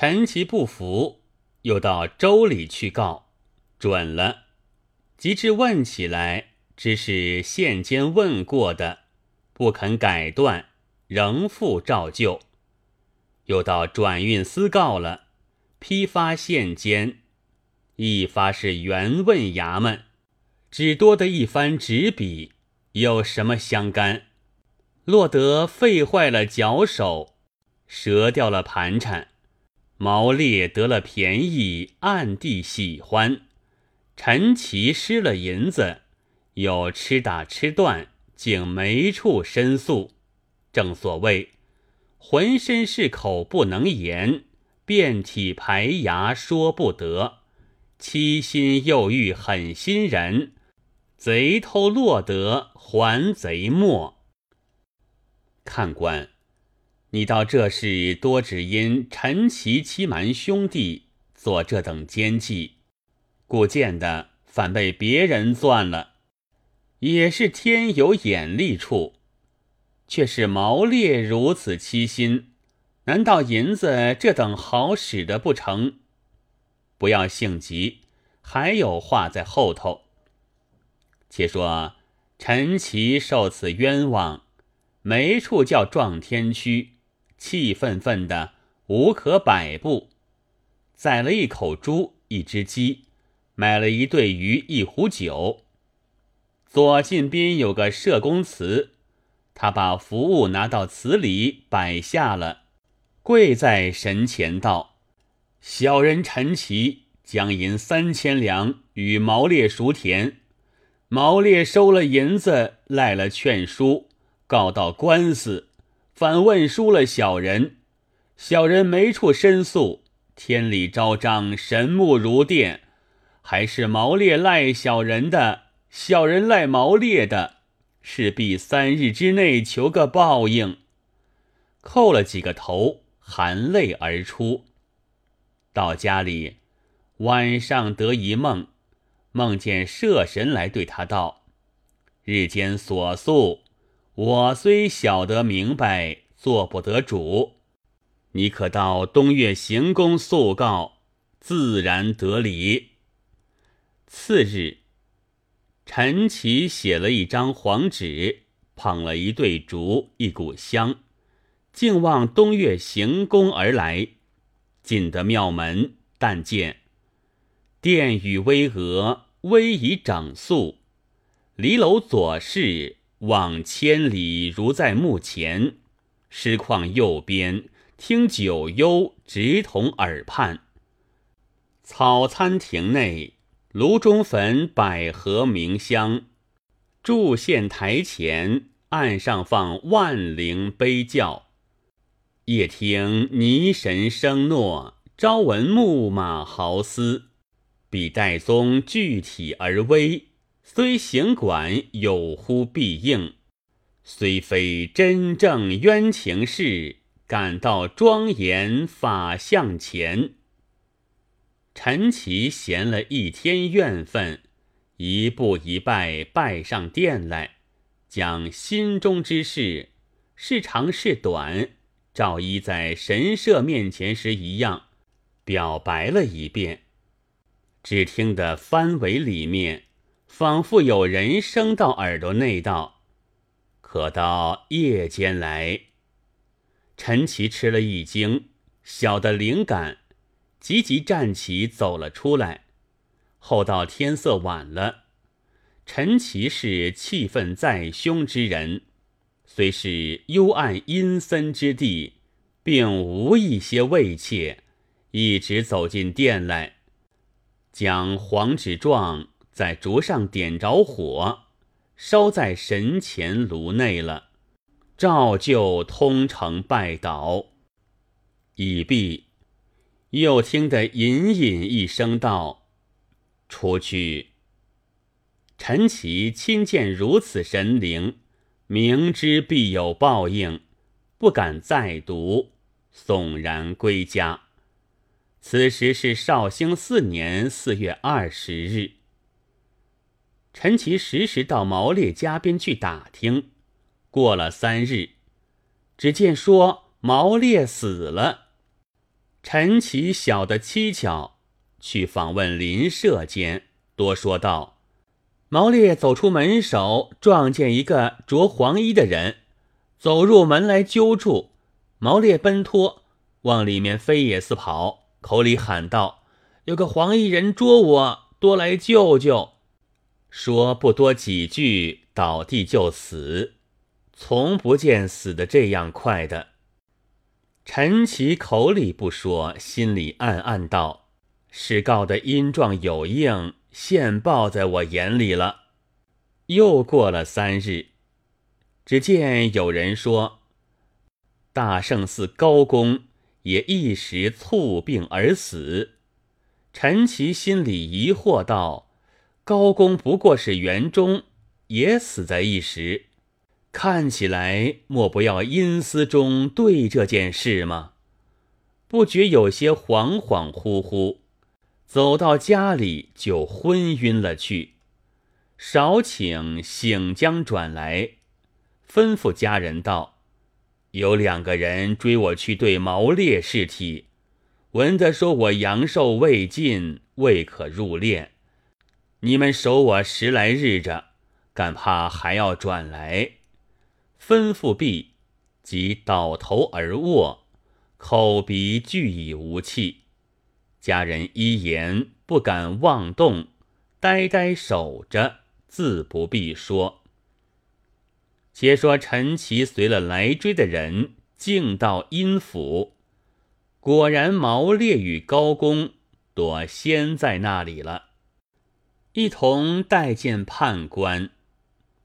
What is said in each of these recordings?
陈其不服，又到州里去告，准了。及至问起来，只是县监问过的，不肯改断，仍复照旧。又到转运司告了，批发县监，一发是原问衙门，只多得一番纸笔，有什么相干？落得废坏了脚手，折掉了盘缠，毛烈得了便宜，暗地喜欢。陈奇失了银子，又吃打吃断，竟没处申诉。正所谓，浑身是口不能言，遍体排牙说不得。欺心又欲狠心人，贼偷落得还贼没。看官，你道这事多只因陈奇欺瞒兄弟，做这等奸计。故见的反被别人钻了，也是天有眼力处。却是毛烈如此欺心，难道银子这等好使的不成？不要性急，还有话在后头。且说陈奇受此冤枉，没处叫撞天驱，气愤愤的无可摆布，宰了一口猪，一只鸡。买了一对鱼，一壶酒。左近边有个社公祠，他把服务拿到祠里摆下了，跪在神前道：“小人陈奇将银三千两与毛烈赎田，毛烈收了银子，赖了劝书，告到官司，反问输了小人，小人没处申诉，天理昭彰，神目如电。”还是毛烈赖小人的，小人赖毛烈的，势必三日之内求个报应。叩了几个头，含泪而出。到家里，晚上得一梦，梦见社神来对他道：“日间所诉，我虽晓得明白，做不得主。你可到东岳行宫诉告，自然得理。”次日，陈奇写了一张黄纸，捧了一对烛，一股香，竟往东岳行宫而来。进得庙门，但见殿宇巍峨，巍以整肃。离楼左室，望千里如在目前；诗况右边，听九幽直同耳畔。草餐亭内。炉中焚百合明香，祝献台前岸上放万灵悲叫。夜听泥神声诺，朝闻木马嚎嘶。比岱宗具体而微，虽行管有乎必应。虽非真正冤情事，感到庄严法向前。陈奇闲了一天怨愤，一步一拜拜上殿来，将心中之事，是长是短，照依在神社面前时一样，表白了一遍。只听得翻尾里面，仿佛有人声到耳朵内道：“可到夜间来。”陈奇吃了一惊，晓得灵感。急急站起，走了出来。后到天色晚了，陈奇是气愤在胸之人，虽是幽暗阴森之地，并无一些畏怯，一直走进殿来，将黄纸状在烛上点着火，烧在神前炉内了，照旧通城拜倒，已毕。又听得隐隐一声道：“出去。”陈奇亲见如此神灵，明知必有报应，不敢再读，悚然归家。此时是绍兴四年四月二十日。陈奇时时到毛烈家边去打听，过了三日，只见说毛烈死了。陈琦晓得蹊跷，去访问邻舍间，多说道：“毛烈走出门首，撞见一个着黄衣的人，走入门来揪住。毛烈奔脱，往里面飞也似跑，口里喊道：‘有个黄衣人捉我，多来救救！’说不多几句，倒地就死。从不见死的这样快的。”陈琦口里不说，心里暗暗道：“是告的阴状有应，现报在我眼里了。”又过了三日，只见有人说：“大圣寺高公也一时猝病而死。”陈琦心里疑惑道：“高公不过是园中，也死在一时。”看起来莫不要阴司中对这件事吗？不觉有些恍恍惚惚，走到家里就昏晕了去。少顷醒将转来，吩咐家人道：“有两个人追我去对毛烈尸体，闻得说我阳寿未尽，未可入殓。你们守我十来日着，敢怕还要转来。”吩咐毕，即倒头而卧，口鼻俱已无气。家人一言不敢妄动，呆呆守着，自不必说。且说陈琦随了来追的人，径到阴府，果然毛烈与高公躲先在那里了，一同待见判官。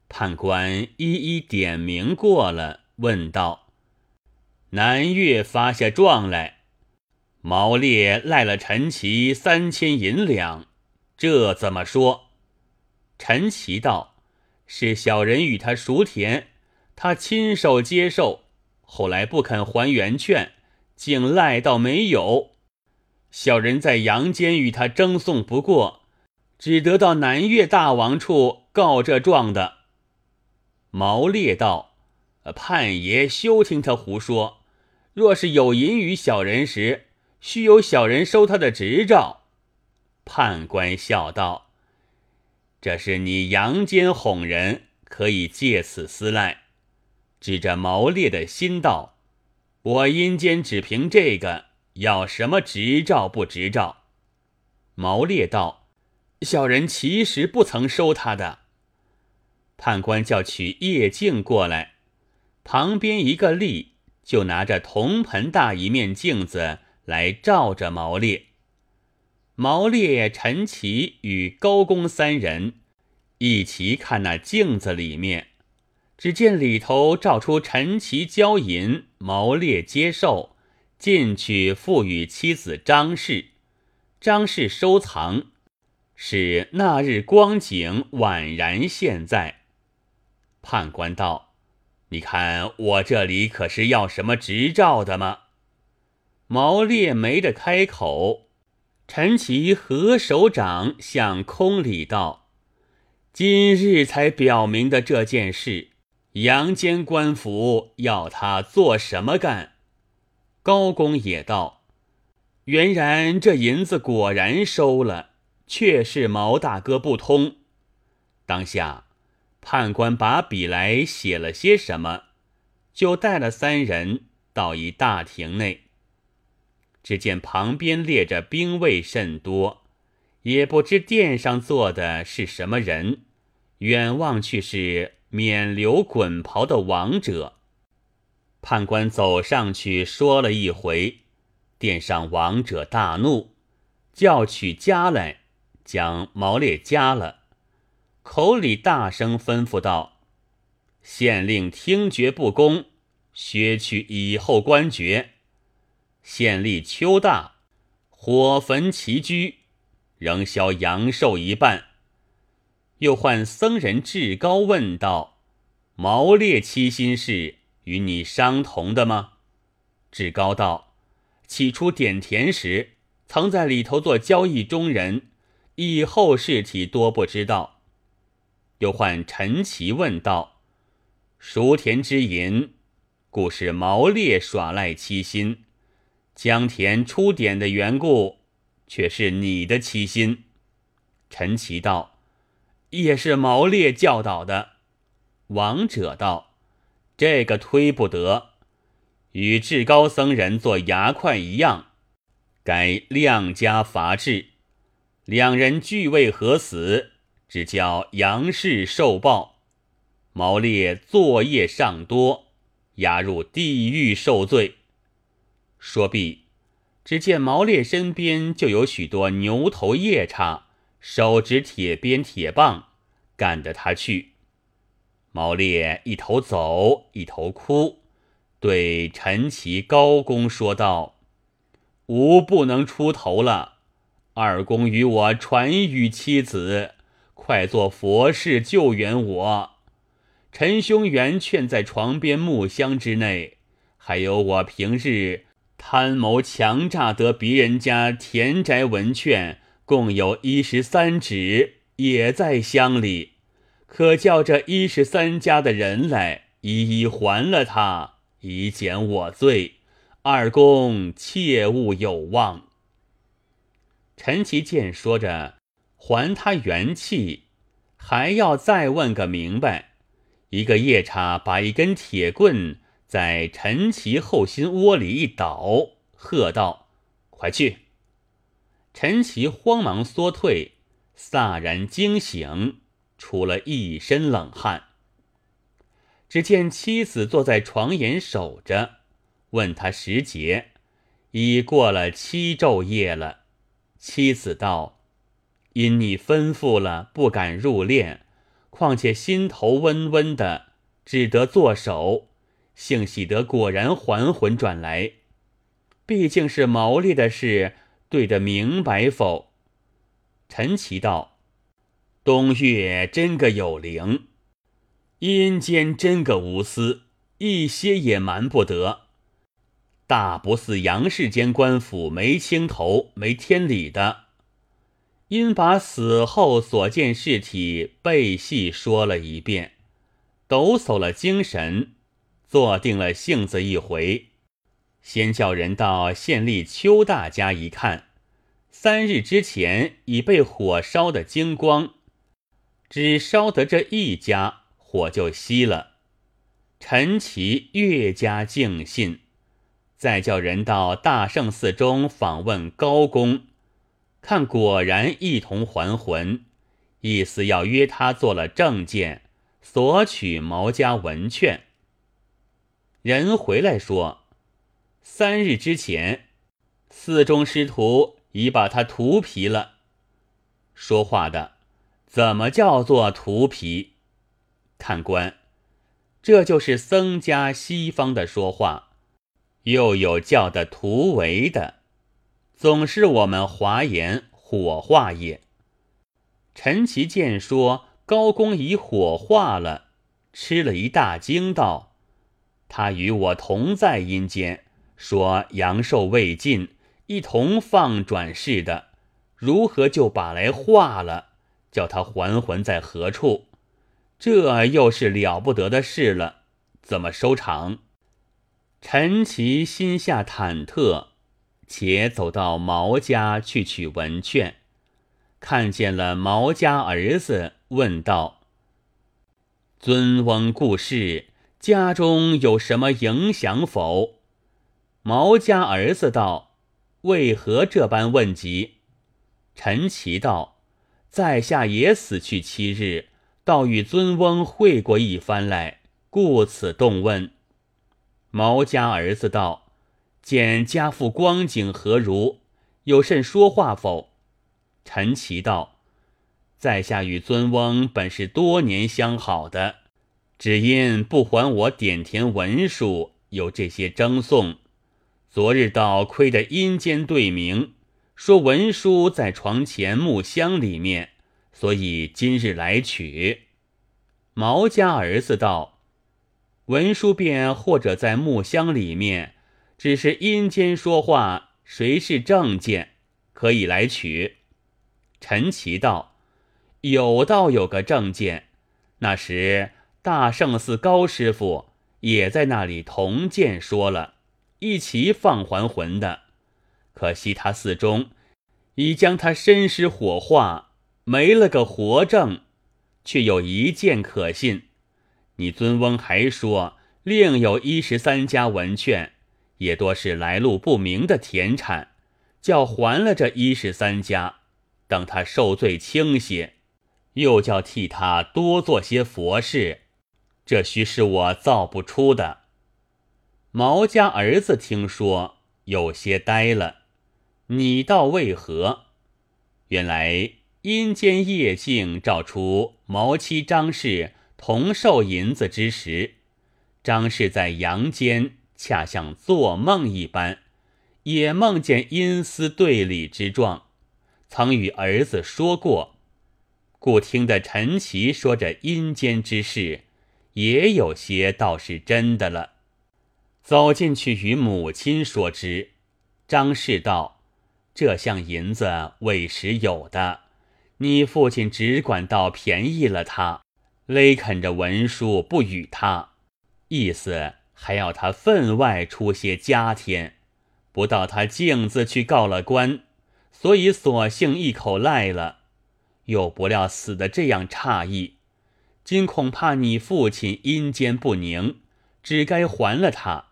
判官一一点名过了，问道：“南岳发下状来，毛烈赖了陈琦三千银两，这怎么说？”陈琦道：“是小人与他赎田，他亲手接受，后来不肯还原券，竟赖到没有。小人在阳间与他争讼不过，只得到南岳大王处告这状的。”毛烈道：“判爷休听他胡说。若是有银与小人时，须有小人收他的执照。”判官笑道：“这是你阳间哄人，可以借此私赖。”指着毛烈的心道：“我阴间只凭这个，要什么执照不执照？”毛烈道：“小人其实不曾收他的。”判官叫取叶镜过来，旁边一个吏就拿着铜盆大一面镜子来照着毛烈。毛烈、陈琦与高公三人一齐看那镜子里面，只见里头照出陈琦交银，毛烈接受，进去付与妻子张氏，张氏收藏，使那日光景宛然现在。判官道：“你看我这里可是要什么执照的吗？”毛烈没得开口。陈琦合手掌向空里道：“今日才表明的这件事，阳间官府要他做什么干？”高公也道：“原然这银子果然收了，却是毛大哥不通。当下。”判官把笔来写了些什么，就带了三人到一大亭内。只见旁边列着兵卫甚多，也不知殿上坐的是什么人。远望去是冕旒滚袍的王者。判官走上去说了一回，殿上王者大怒，叫取枷来，将毛烈枷了。口里大声吩咐道：“县令听觉不公，削去以后官爵。县吏邱大火焚其居，仍销阳寿一半。”又唤僧人志高问道：“毛烈七心事与你相同的吗？”志高道：“起初点田时，曾在里头做交易中人，以后事体多不知道。”又唤陈琦问道：“熟田之银，故是毛烈耍赖欺心，江田出典的缘故，却是你的欺心。”陈奇道：“也是毛烈教导的。”王者道：“这个推不得，与至高僧人做牙块一样，该量加罚治。两人俱未合死，只叫杨氏受报。毛烈作业尚多，押入地狱受罪。”说毕，只见毛烈身边就有许多牛头夜叉，手执铁鞭铁棒，赶着他去。毛烈一头走，一头哭，对陈奇、高公说道：“吾不能出头了，二公与我传语妻子，快做佛事救援我。陈兄原劝在床边木箱之内，还有我平日。”贪谋强诈得别人家田宅文券，共有一十三纸，也在箱里。可叫这一十三家的人来，一一还了他，以减我罪。二公切勿有望。陈其见说着还他元气，还要再问个明白。一个夜叉把一根铁棍。在陈其后心窝里一倒，喝道：“快去！”陈其慌忙缩退，飒然惊醒，出了一身冷汗。只见妻子坐在床沿守着，问他时节，已过了七昼夜了。妻子道：“因你吩咐了，不敢入殓，况且心头温温的，只得作手。”幸喜得果然还魂转来，毕竟是毛利的事，对得明白否？陈奇道：“冬月真个有灵，阴间真个无私，一些也瞒不得。大不似杨氏间官府没青头没天理的。”因把死后所见尸体背细说了一遍，抖擞了精神。坐定了性子一回，先叫人到县吏邱大家一看，三日之前已被火烧得精光，只烧得这一家，火就熄了。陈奇越加敬信，再叫人到大圣寺中访问高公，看果然一同还魂，意思要约他做了证件，索取毛家文券。人回来说，三日之前，寺中师徒已把他涂皮了。说话的怎么叫做涂皮？看官，这就是僧家西方的说话。又有叫的涂为的，总是我们华言火化也。陈其见说高公已火化了，吃了一大惊，道。他与我同在阴间，说阳寿未尽，一同放转世的，如何就把来化了？叫他还魂在何处？这又是了不得的事了，怎么收场？陈奇心下忐忑，且走到毛家去取文券，看见了毛家儿子，问道：“尊翁故世。”家中有什么影响否？毛家儿子道：“为何这般问及？”陈奇道：“在下也死去七日，倒与尊翁会过一番来，故此动问。”毛家儿子道：“见家父光景何如？有甚说话否？”陈奇道：“在下与尊翁本是多年相好的。”只因不还我点田文书，有这些争讼。昨日倒亏得阴间对名，说文书在床前木箱里面，所以今日来取。毛家儿子道：“文书便或者在木箱里面，只是阴间说话，谁是证件，可以来取。”陈奇道：“有道有个证件，那时。”大圣寺高师傅也在那里同见说了，一齐放还魂的。可惜他寺中已将他身尸火化，没了个活证，却有一件可信。你尊翁还说另有一十三家文券，也多是来路不明的田产，叫还了这一十三家，等他受罪轻些，又叫替他多做些佛事，这须是我造不出的。毛家儿子听说，有些呆了。你道为何？原来阴间夜静照出毛七张氏同受银子之时，张氏在阳间恰像做梦一般，也梦见阴司对礼之状，曾与儿子说过，故听得陈奇说着阴间之事，也有些倒是真的了。走进去与母亲说之，张氏道：“这项银子委实有的，你父亲只管倒便宜了他，勒啃着文书不与他，意思还要他分外出些家添，不到他径自去告了官，所以索性一口赖了，又不料死的这样诧异，今恐怕你父亲阴间不宁，只该还了他。”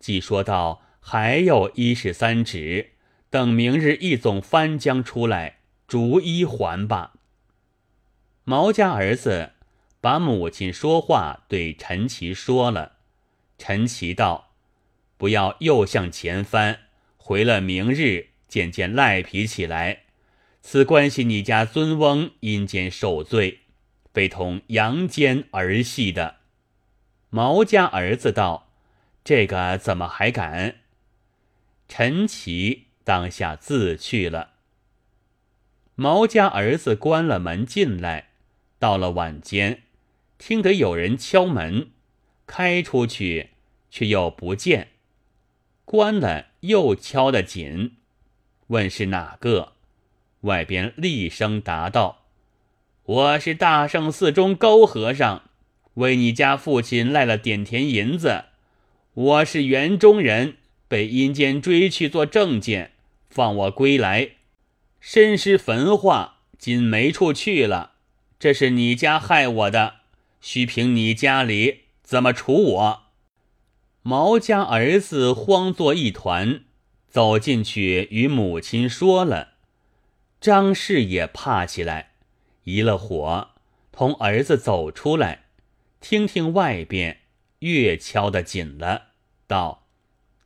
既说道：“还有一十三指，等明日一总翻江出来，逐一还吧。”毛家儿子把母亲说话对陈奇说了。陈奇道：“不要又向前翻，回了明日渐渐赖皮起来。此关系你家尊翁阴间受罪，非同阳间儿戏的。”毛家儿子道。这个怎么还敢？陈奇当下自去了。毛家儿子关了门进来，到了晚间，听得有人敲门，开出去，却又不见。关了又敲得紧，问是哪个？外边厉声答道：“我是大圣寺中高和尚，为你家父亲赖了点田银子。”我是园中人，被阴间追去做证件，放我归来，身尸焚化，今没处去了。这是你家害我的，须凭你家里怎么处我。毛家儿子慌作一团，走进去与母亲说了。张氏也怕起来，移了火，同儿子走出来，听听外边。越敲得紧了，道：“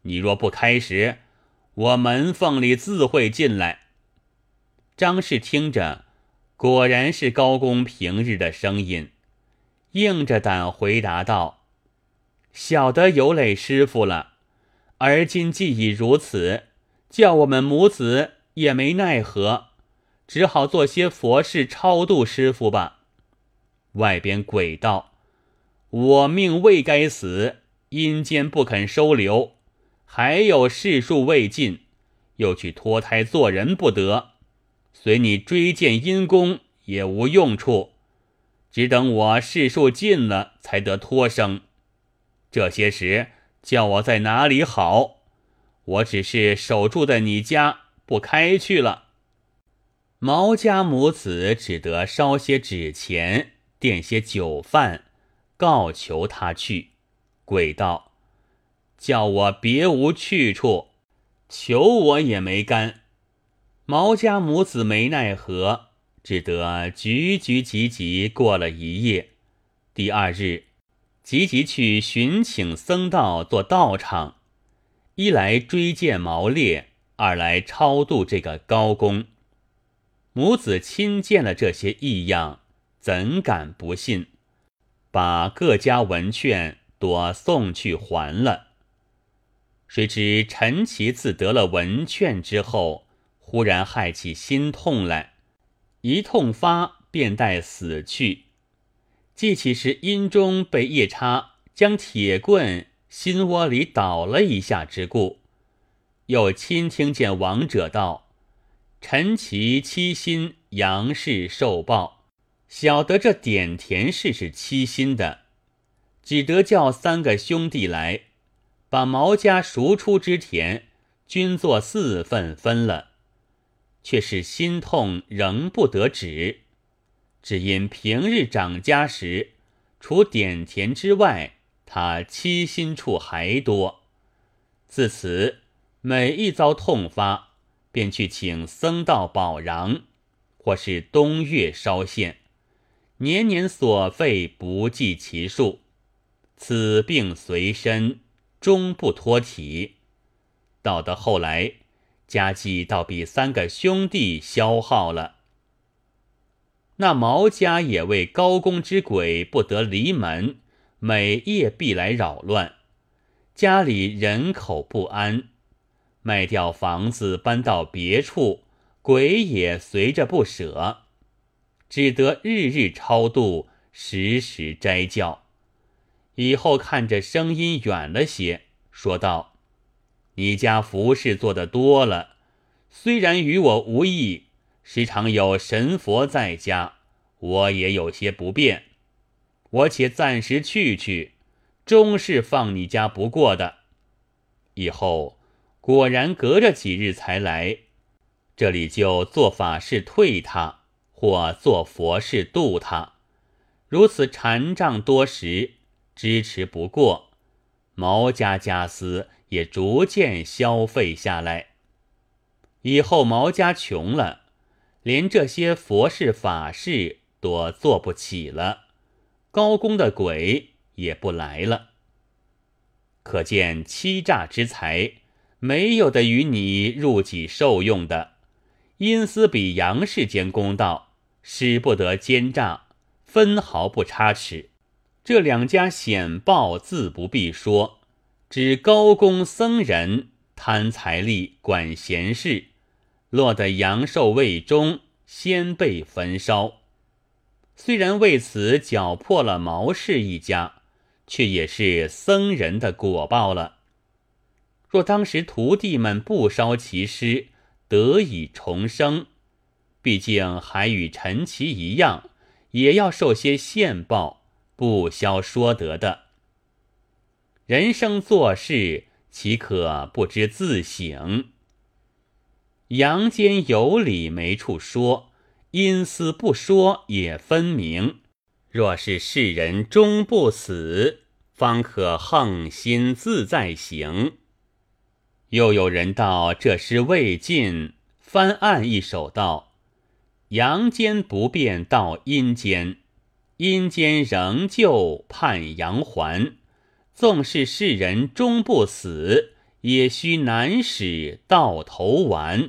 你若不开时，我门缝里自会进来。”张氏听着，果然是高公平日的声音，硬着胆回答道：“小的有累师傅了，而今既已如此，叫我们母子也没奈何，只好做些佛事超度师傅吧。”外边鬼道。我命未该死，阴间不肯收留，还有世数未尽，又去脱胎做人不得，随你追荐阴公也无用处，只等我世数尽了才得脱生。这些时叫我在哪里好？我只是守住在你家不开去了。毛家母子只得烧些纸钱，垫些酒饭。告求他去，鬼道叫我别无去处，求我也没干。毛家母子没奈何，只得局局急急过了一夜。第二日，急急去寻请僧道做道场，一来追荐毛烈，二来超度这个高公。母子亲见了这些异样，怎敢不信？把各家文券多送去还了。谁知陈其自得了文券之后，忽然害起心痛来，一痛发便待死去。记起时阴中被夜叉将铁棍心窝里捣了一下之故，又亲听见亡者道：“陈奇七心杨氏受报。”晓得这点田事是七心的，只得叫三个兄弟来，把毛家赎出之田均作四份分了，却是心痛仍不得止。只因平日掌家时，除点田之外，他妻心处还多。自此，每一遭痛发，便去请僧道保禳，或是东岳烧线，年年所费不计其数。此病随身，终不脱体。到得后来，家计倒比三个兄弟消耗了。那毛家也为高公之鬼不得离门，每夜必来扰乱，家里人口不安。卖掉房子搬到别处，鬼也随着不舍，只得日日超度，时时斋教。以后看着声音远了些，说道：“你家服饰做的多了，虽然与我无异，时常有神佛在家，我也有些不便。我且暂时去去，终是放你家不过的。”以后果然隔着几日才来，这里就做法事退他，或做佛事度他，如此禅杖多时。支持不过，毛家家私也逐渐消费下来。以后毛家穷了，连这些佛事法事都做不起了，高公的鬼也不来了。可见欺诈之财，没有的与你入己受用的。阴司比阳世间公道，使不得奸诈，分毫不差池。这两家显报自不必说，只高公僧人贪财力、管闲事，落得阳寿未终，先被焚烧。虽然为此搅破了毛氏一家，却也是僧人的果报了。若当时徒弟们不烧其尸，得以重生，毕竟还与陈奇一样，也要受些现报。不消说得的，人生做事岂可不知自省？阳间有理没处说，阴司不说也分明。若是世人终不死，方可横心自在行。又有人道这诗未尽，翻案一首道：阳间不变到阴间。阴间仍旧盼阳还，纵是世人终不死，也须难使到头完。